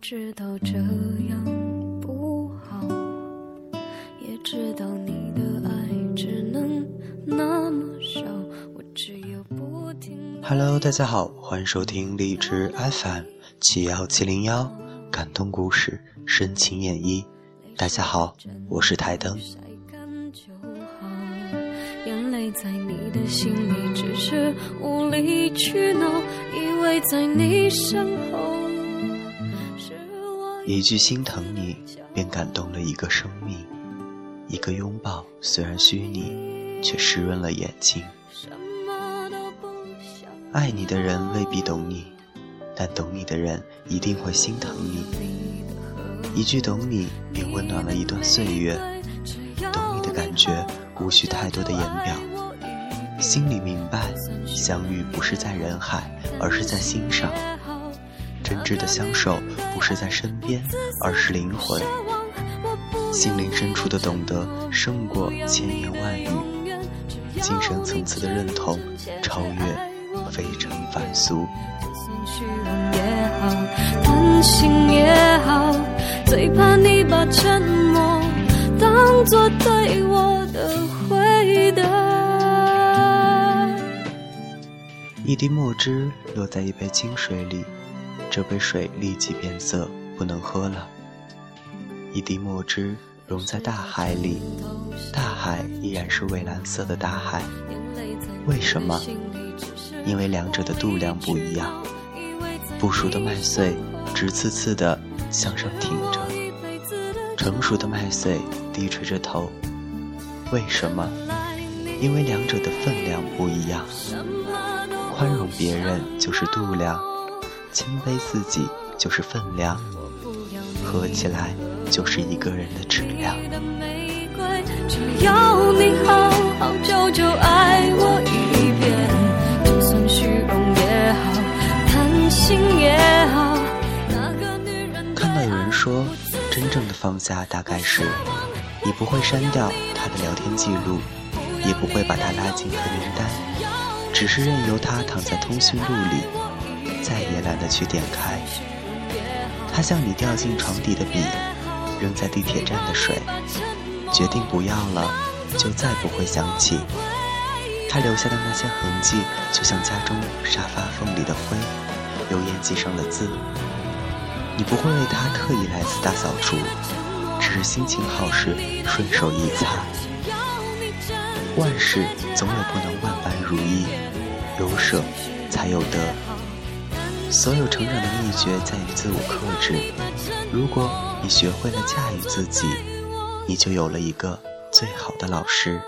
知道这样不好，也知道你的爱只能那么少，我只有不停。Hello，大家好，欢迎收听荔枝 FM 七幺七零幺感动故事深情演绎。大家好，我是台灯。眼泪在你的心里，只是无理取闹，以为在你身后。一句心疼你，便感动了一个生命；一个拥抱，虽然虚拟，却湿润了眼睛。爱你的人未必懂你，但懂你的人一定会心疼你。一句懂你，便温暖了一段岁月。懂你的感觉，无需太多的言表，心里明白，相遇不是在人海，而是在心上。真挚的相守，不是在身边，而是灵魂。心灵深处的懂得，胜过千言万语。精神层次的认同，超越非常凡俗。虚荣也好，贪心也好，最怕你把沉默当作对我的回答。一滴墨汁落在一杯清水里，这杯水立即变色，不能喝了。一滴墨汁溶在大海里，大海依然是蔚蓝色的大海。为什么？因为两者的度量不一样。不熟的麦穗直刺刺的向上挺着，成熟的麦穗低垂着头。为什么？因为两者的分量不一样。宽容别人就是度量，谦卑自己就是分量，合起来就是一个人的质量。只要你好好久久爱我一遍，就算虚荣也好，贪心也好，那个女人看到有人说，真正的放下大概是，你不会删掉他的聊天记录，也不会把他拉进黑名单，只是任由他躺在通讯录里，再也懒得去点开。他像你掉进床底的笔，扔在地铁站的水，决定不要了，就再不会想起。他留下的那些痕迹，就像家中沙发缝里的灰，油烟机上的字。你不会为他特意来次大扫除，只是心情好时顺手一擦。万事总有不能万般如意，有舍才有得。所有成长的秘诀在于自我克制。如果你学会了驾驭自己，你就有了一个最好的老师。